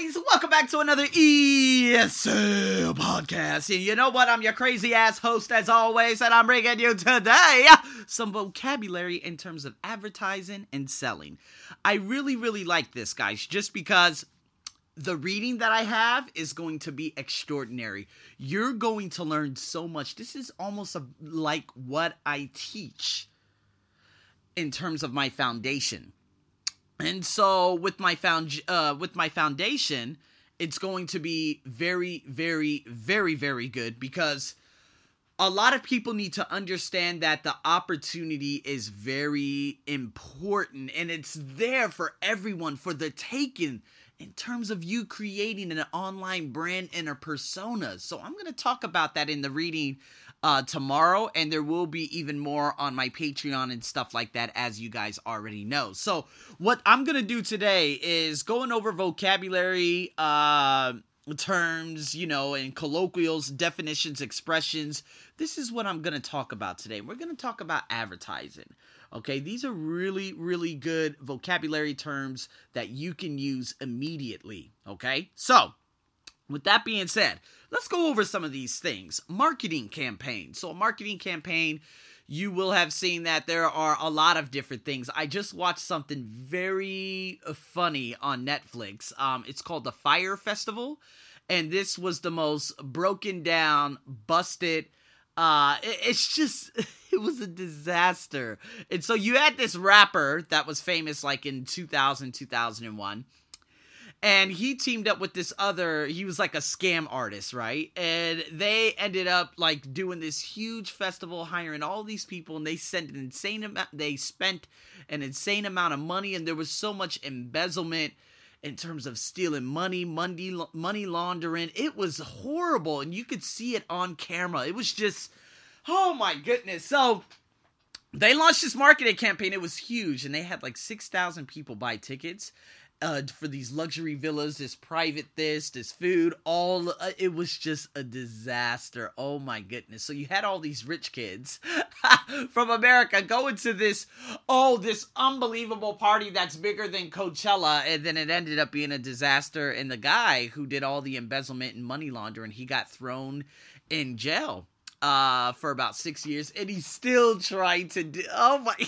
guys, welcome back to another ESL podcast. And you know what? I'm your crazy ass host as always, and I'm bringing you today some vocabulary in terms of advertising and selling. I really, really like this, guys, just because the reading that I have is going to be extraordinary. You're going to learn so much. This is almost a, like what I teach in terms of my foundation and so with my found uh, with my foundation, it's going to be very, very, very, very good because a lot of people need to understand that the opportunity is very important and it's there for everyone for the taking in terms of you creating an online brand and a persona. So I'm going to talk about that in the reading uh, tomorrow, and there will be even more on my Patreon and stuff like that, as you guys already know. So, what I'm gonna do today is going over vocabulary, uh, terms, you know, and colloquials, definitions, expressions. This is what I'm gonna talk about today. We're gonna talk about advertising. Okay, these are really, really good vocabulary terms that you can use immediately. Okay, so with that being said, let's go over some of these things. Marketing campaign. So, a marketing campaign, you will have seen that there are a lot of different things. I just watched something very funny on Netflix. Um, it's called the Fyre Festival, and this was the most broken down, busted. Uh, it's just it was a disaster. And so you had this rapper that was famous like in 2000, 2001 and he teamed up with this other he was like a scam artist right? And they ended up like doing this huge festival hiring all these people and they sent an insane amount they spent an insane amount of money and there was so much embezzlement in terms of stealing money money money laundering. It was horrible and you could see it on camera. It was just oh my goodness so they launched this marketing campaign it was huge and they had like 6000 people buy tickets uh, for these luxury villas, this private this, this food, all uh, it was just a disaster. Oh my goodness! So you had all these rich kids from America going to this, oh, this unbelievable party that's bigger than Coachella, and then it ended up being a disaster. And the guy who did all the embezzlement and money laundering, he got thrown in jail uh for about six years, and he's still trying to do. Oh my.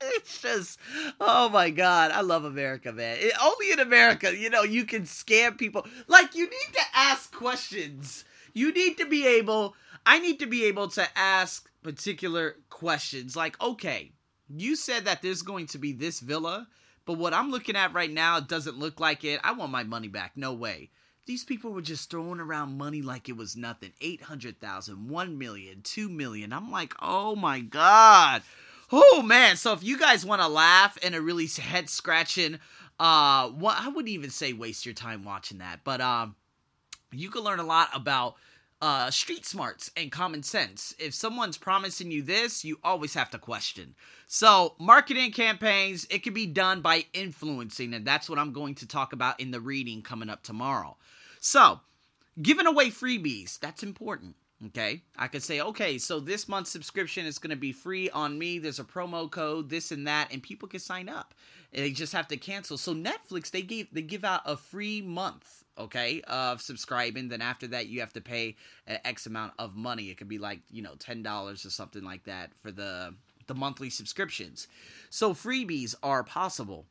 it's just oh my god i love america man. It, only in america you know you can scam people. Like you need to ask questions. You need to be able i need to be able to ask particular questions. Like okay you said that there's going to be this villa but what i'm looking at right now doesn't look like it. I want my money back. No way these people were just throwing around money like it was nothing 800,000, 1 million, 2 million. I'm like, oh my God. Oh man! So if you guys want to laugh and a really head scratching, uh, what I wouldn't even say waste your time watching that, but um, you can learn a lot about uh, street smarts and common sense. If someone's promising you this, you always have to question. So, marketing campaigns, it can be done by influencing, and that's what I'm going to talk about in the reading coming up tomorrow. So, giving away freebies, that's important. Okay, I could say, okay, so this month's subscription is going to be free on me. There's a promo code, this and that, and people can sign up. They just have to cancel. So Netflix, they gave they give out a free month, okay, of subscribing. Then after that, you have to pay an X amount of money. It could be like you know ten dollars or something like that for the the monthly subscriptions. So freebies are possible.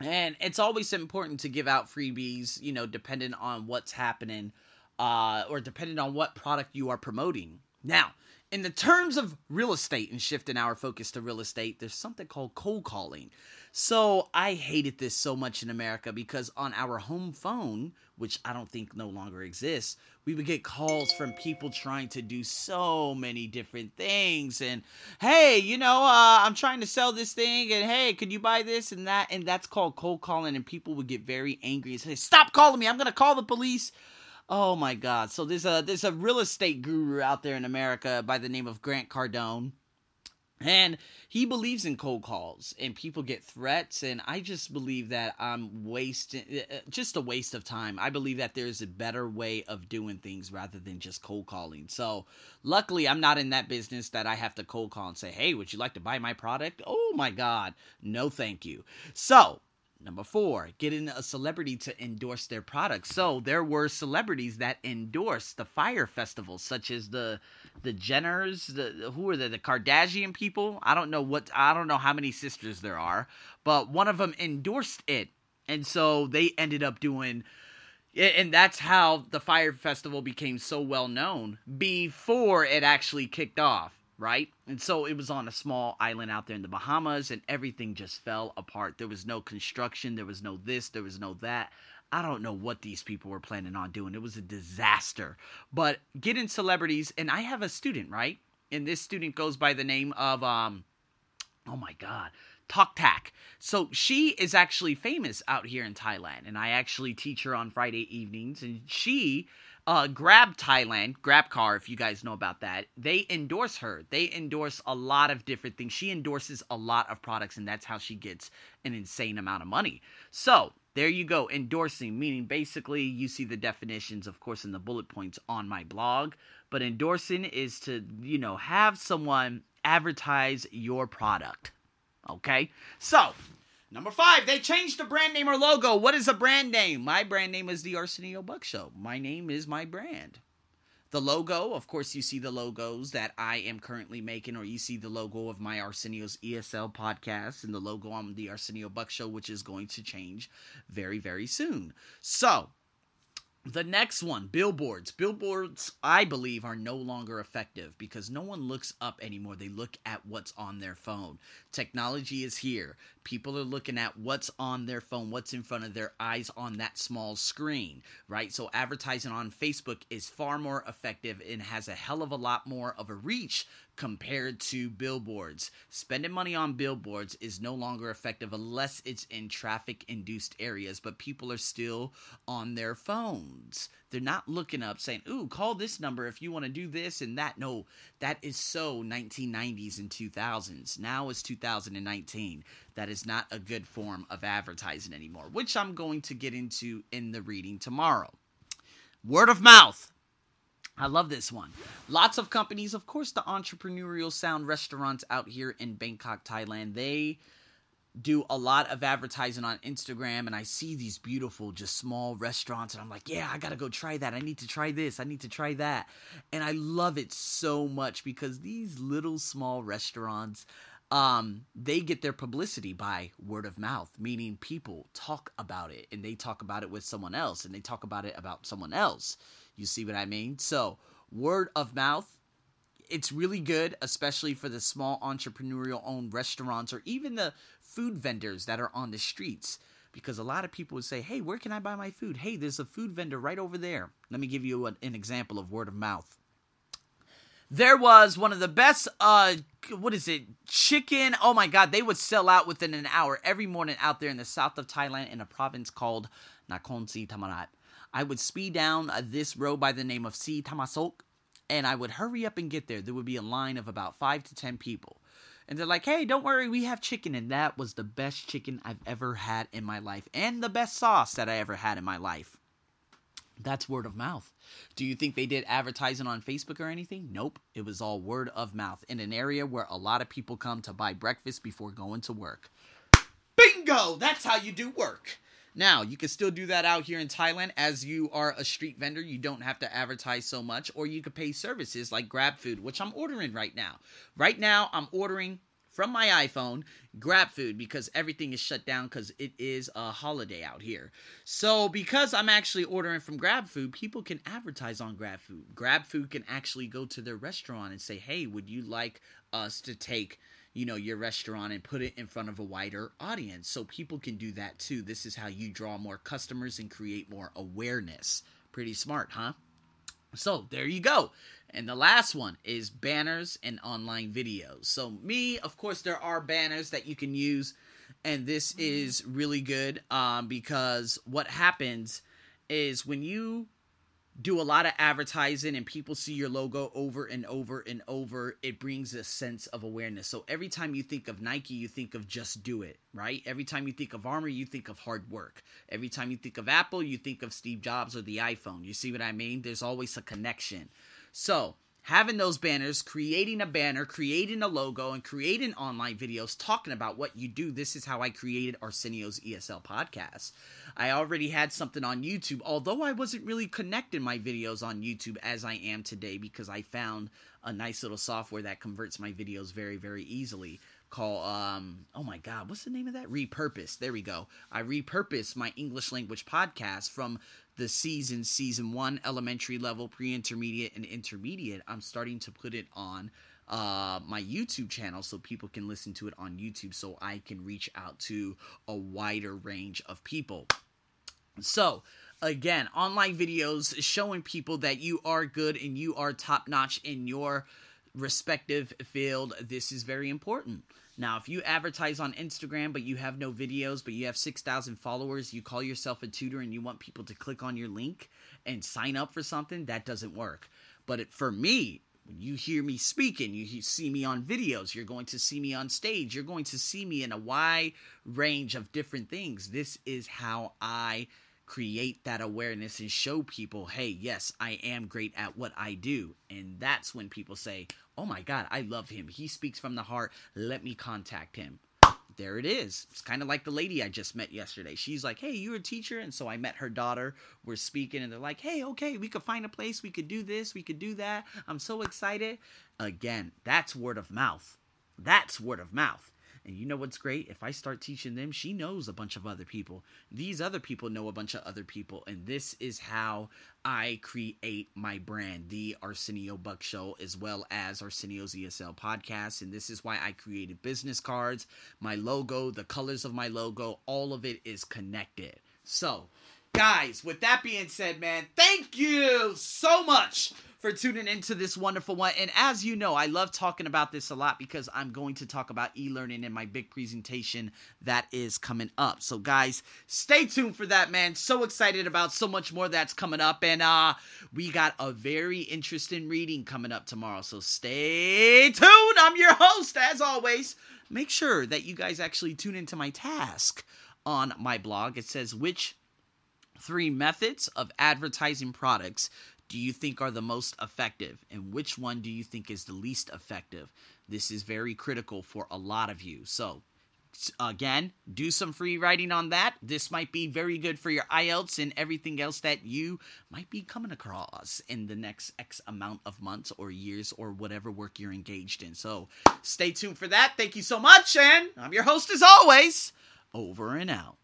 And it's always important to give out freebies, you know, depending on what's happening uh, or depending on what product you are promoting. Now, in the terms of real estate and shifting our focus to real estate, there's something called cold calling. So I hated this so much in America because on our home phone, which I don't think no longer exists, we would get calls from people trying to do so many different things. And hey, you know, uh, I'm trying to sell this thing, and hey, could you buy this and that? And that's called cold calling. And people would get very angry and say, "Stop calling me! I'm gonna call the police." Oh my God! So there's a there's a real estate guru out there in America by the name of Grant Cardone, and he believes in cold calls and people get threats. And I just believe that I'm wasting uh, uh, just a waste of time. I believe that there's a better way of doing things rather than just cold calling. So luckily, I'm not in that business that I have to cold call and say, "Hey, would you like to buy my product?" Oh my God, no, thank you. So Number four, getting a celebrity to endorse their product. So there were celebrities that endorsed the Fyre festival, such as the the Jenners, the who are they, the Kardashian people. I don't know what I don't know how many sisters there are, but one of them endorsed it, and so they ended up doing. And that's how the Fyre festival became so well known before it actually kicked off right? And so it was on a small island out there in the Bahamas, and everything just fell apart. There was no construction, there was no this, there was no that. I don't know what these people were planning on doing. It was a disaster. But getting celebrities, and I have a student, right? And this student goes by the name of, um, oh my God, Tok Tak. So she is actually famous out here in Thailand, and I actually teach her on Friday evenings, and she uh, Grab Thailand, Grab Car, if you guys know about that, they endorse her. They endorse a lot of different things. She endorses a lot of products, and that's how she gets an insane amount of money. So there you go, endorsing, meaning basically you see the definitions, of course, in the bullet points on my blog. But endorsing is to, you know, have someone advertise your product. Okay? So Number five, they changed the brand name or logo. What is a brand name? My brand name is the Arsenio Buck Show. My name is my brand. The logo, of course, you see the logos that I am currently making, or you see the logo of my Arsenio's ESL podcast and the logo on the Arsenio Buck Show, which is going to change very, very soon. So, the next one, billboards. Billboards, I believe, are no longer effective because no one looks up anymore. They look at what's on their phone. Technology is here. People are looking at what's on their phone, what's in front of their eyes on that small screen, right? So, advertising on Facebook is far more effective and has a hell of a lot more of a reach compared to billboards. Spending money on billboards is no longer effective unless it's in traffic induced areas, but people are still on their phones. They're not looking up saying, Ooh, call this number if you want to do this and that. No, that is so 1990s and 2000s. Now is 2019. That is not a good form of advertising anymore, which I'm going to get into in the reading tomorrow. Word of mouth I love this one. Lots of companies, of course, the entrepreneurial sound restaurants out here in Bangkok, Thailand, they do a lot of advertising on Instagram and I see these beautiful just small restaurants and I'm like, "Yeah, I got to go try that. I need to try this. I need to try that." And I love it so much because these little small restaurants um they get their publicity by word of mouth, meaning people talk about it and they talk about it with someone else and they talk about it about someone else. You see what I mean? So, word of mouth, it's really good, especially for the small entrepreneurial owned restaurants or even the food vendors that are on the streets. Because a lot of people would say, hey, where can I buy my food? Hey, there's a food vendor right over there. Let me give you an, an example of word of mouth. There was one of the best, uh, what is it, chicken? Oh my God, they would sell out within an hour every morning out there in the south of Thailand in a province called Nakhon Si Thammarat. I would speed down uh, this road by the name of Si Thammasok, and I would hurry up and get there. There would be a line of about five to ten people. And they're like, hey, don't worry, we have chicken. And that was the best chicken I've ever had in my life, and the best sauce that I ever had in my life. That's word of mouth. Do you think they did advertising on Facebook or anything? Nope. It was all word of mouth in an area where a lot of people come to buy breakfast before going to work. Bingo! That's how you do work. Now, you can still do that out here in Thailand as you are a street vendor. You don't have to advertise so much, or you could pay services like Grab Food, which I'm ordering right now. Right now, I'm ordering from my iPhone Grab Food because everything is shut down because it is a holiday out here. So, because I'm actually ordering from Grab Food, people can advertise on Grab Food. Grab Food can actually go to their restaurant and say, hey, would you like us to take you know your restaurant and put it in front of a wider audience. So people can do that too. This is how you draw more customers and create more awareness. Pretty smart huh? So there you go. And the last one is banners and online videos. So me of course there are banners that you can use and this is really good um, because what happens is when you do a lot of advertising and people see your logo over and over and over, it brings a sense of awareness. So every time you think of Nike, you think of just do it, right? Every time you think of Armour, you think of hard work. Every time you think of Apple, you think of Steve Jobs or the iPhone. You see what I mean? There's always a connection. So having those banners, creating a banner, creating a logo, and creating online videos talking about what you do. This is how I created Arsenio's ESL podcast. I already had something on YouTube, although I wasn't really connecting my videos on YouTube as I am today because I found a nice little software that converts my videos very, very easily called um oh my god what's the name of that? Repurpose. There we go. I repurposed my english language podcast from the season season one elementary level pre-intermediate and intermediate. I'm starting to put it on uh, my youtube channel so people can listen to it on youtube so i can reach out to a wider range of people. So again online videos showing people that you are good and you are top notch in your respective field this is very important now, if you advertise on Instagram but you have no videos, but you have 6,000 followers, you call yourself a tutor and you want people to click on your link and sign up for something, that doesn't work. But it, for me, when you hear me speaking, you see me on videos, you're going to see me on stage, you're going to see me in a wide range of different things. This is how I create that awareness and show people, hey, yes, I am great at what I do. And that's when people say, oh my God, I love him. He speaks from the heart. Let me contact him. There it is. It's kind of like the lady I just met yesterday. She's like, hey, you're a teacher. And so I met her daughter. We're speaking, and they're like, hey, okay, we could find a place. We could do this. We could do that. I'm so excited. Again, that's word of mouth. That's word of mouth. And you know what's great? If I start teaching them, she knows a bunch of other people. These other people know a bunch of other people. And this is how I create my brand, the Arsenio Buck Show, as well as Arsenio's ESL podcast. And this is why I created business cards, my logo, the colors of my logo, all of it is connected. So, guys, with that being said, man, thank you so much for tuning into this wonderful one. And as you know, I love talking about this a lot because I'm going to talk about e learning in my big presentation that is coming up. So, guys, stay tuned for that, man. So excited about so much more that's coming up. And uh, we got a very interesting reading coming up tomorrow. So, stay tuned. I'm your host, as always. Make sure that you guys actually tune into my task on my blog. It says, which three methods of advertising products do you think are the most effective? And which one do you think is the least effective? This is very critical for a lot of you. So again do some free writing on that. This might be very good for your ielts and everything else that you might be coming across in the next x amount of months or years or whatever work you're engaged in. So stay tuned for that. Thank you so much and i'm your host as always over and out